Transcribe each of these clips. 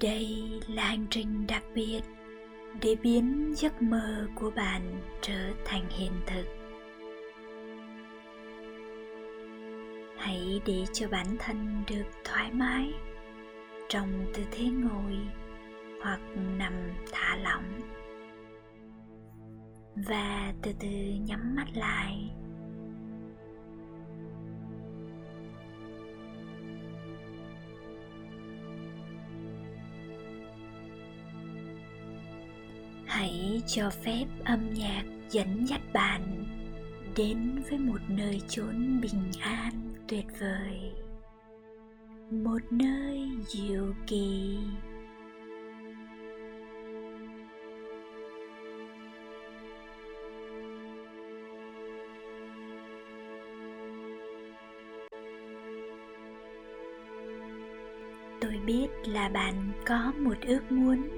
đây là hành trình đặc biệt để biến giấc mơ của bạn trở thành hiện thực. Hãy để cho bản thân được thoải mái trong tư thế ngồi hoặc nằm thả lỏng. Và từ từ nhắm mắt lại. Hãy cho phép âm nhạc dẫn dắt bạn đến với một nơi chốn bình an tuyệt vời. Một nơi diệu kỳ. Tôi biết là bạn có một ước muốn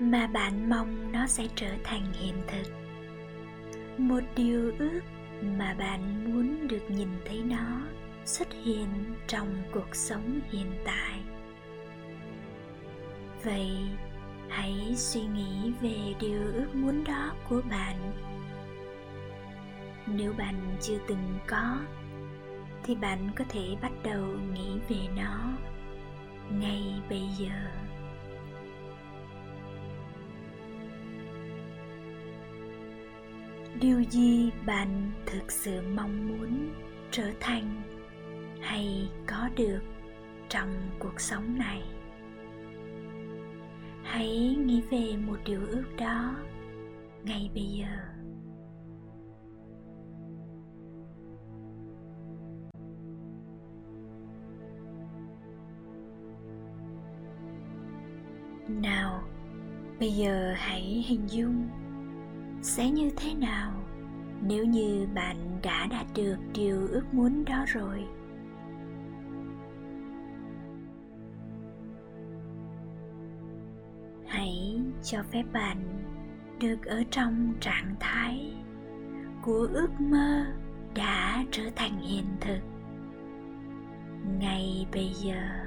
mà bạn mong nó sẽ trở thành hiện thực. Một điều ước mà bạn muốn được nhìn thấy nó xuất hiện trong cuộc sống hiện tại. Vậy hãy suy nghĩ về điều ước muốn đó của bạn. Nếu bạn chưa từng có, thì bạn có thể bắt đầu nghĩ về nó ngay bây giờ. Điều gì bạn thực sự mong muốn trở thành hay có được trong cuộc sống này? Hãy nghĩ về một điều ước đó ngay bây giờ. Nào, bây giờ hãy hình dung sẽ như thế nào nếu như bạn đã đạt được điều ước muốn đó rồi? Hãy cho phép bạn được ở trong trạng thái của ước mơ đã trở thành hiện thực. Ngay bây giờ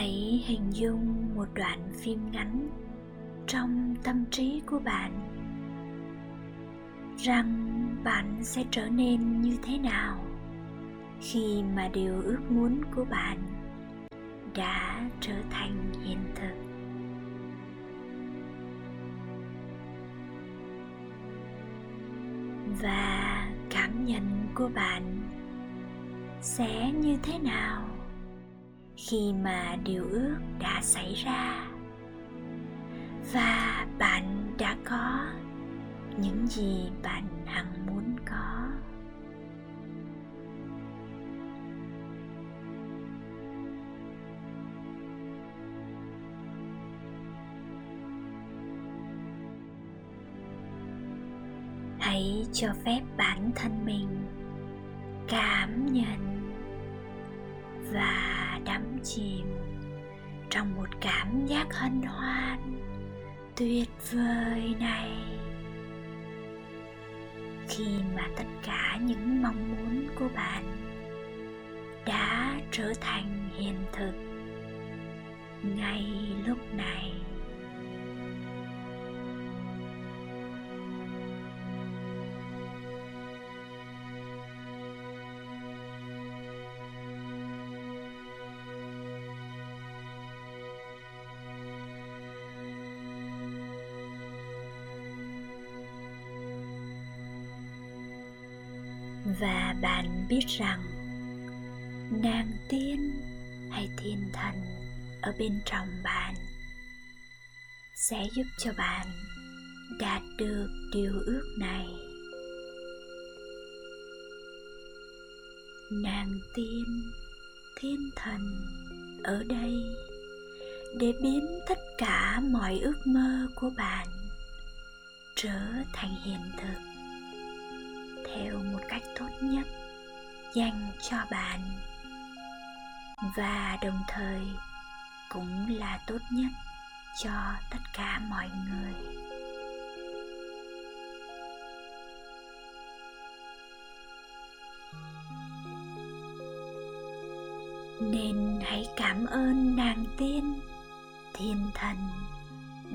hãy hình dung một đoạn phim ngắn trong tâm trí của bạn rằng bạn sẽ trở nên như thế nào khi mà điều ước muốn của bạn đã trở thành hiện thực. Và cảm nhận của bạn sẽ như thế nào? Khi mà điều ước đã xảy ra. Và bạn đã có những gì bạn hằng muốn có. Hãy cho phép bản thân mình cảm nhận chìm trong một cảm giác hân hoan tuyệt vời này. Khi mà tất cả những mong muốn của bạn đã trở thành hiện thực, ngay lúc này và bạn biết rằng, nàng tiên hay thiên thần ở bên trong bạn sẽ giúp cho bạn đạt được điều ước này. Nàng tiên, thiên thần ở đây để biến tất cả mọi ước mơ của bạn trở thành hiện thực theo một cách tốt nhất dành cho bạn. Và đồng thời cũng là tốt nhất cho tất cả mọi người. Nên hãy cảm ơn nàng tiên, thiên thần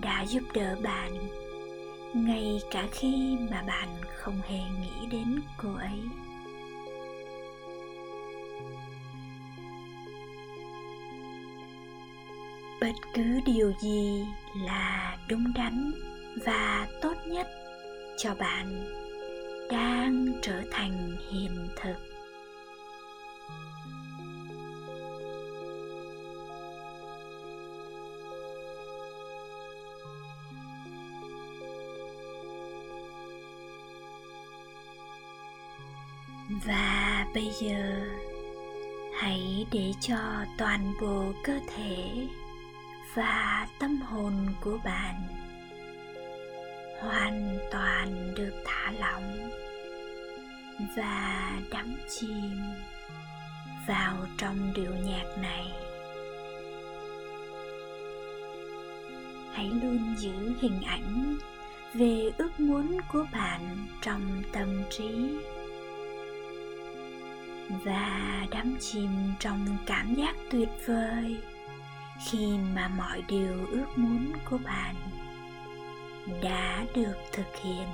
đã giúp đỡ bạn ngay cả khi mà bạn không hề nghĩ đến cô ấy. Bất cứ điều gì là đúng đắn và tốt nhất cho bạn đang trở thành hiện thực. Và bây giờ, hãy để cho toàn bộ cơ thể và tâm hồn của bạn hoàn toàn được thả lỏng và đắm chìm vào trong điệu nhạc này. Hãy luôn giữ hình ảnh về ước muốn của bạn trong tâm trí và đắm chìm trong cảm giác tuyệt vời khi mà mọi điều ước muốn của bạn đã được thực hiện.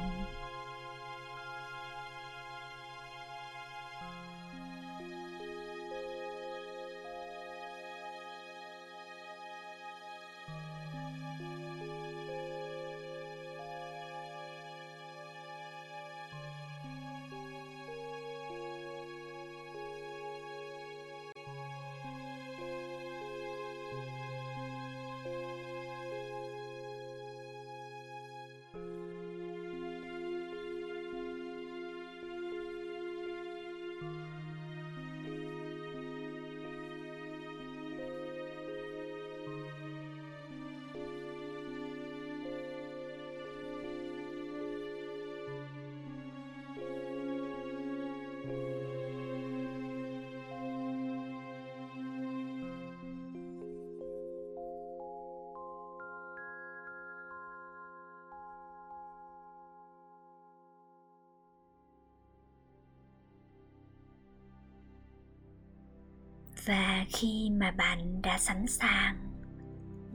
Và khi mà bạn đã sẵn sàng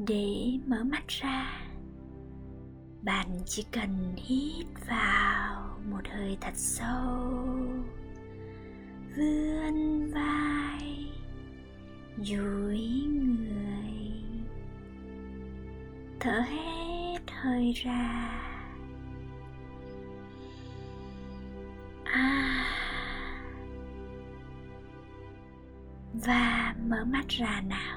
để mở mắt ra, bạn chỉ cần hít vào một hơi thật sâu, vươn vai, duỗi người, thở hết hơi ra. Và mở mắt ra nào.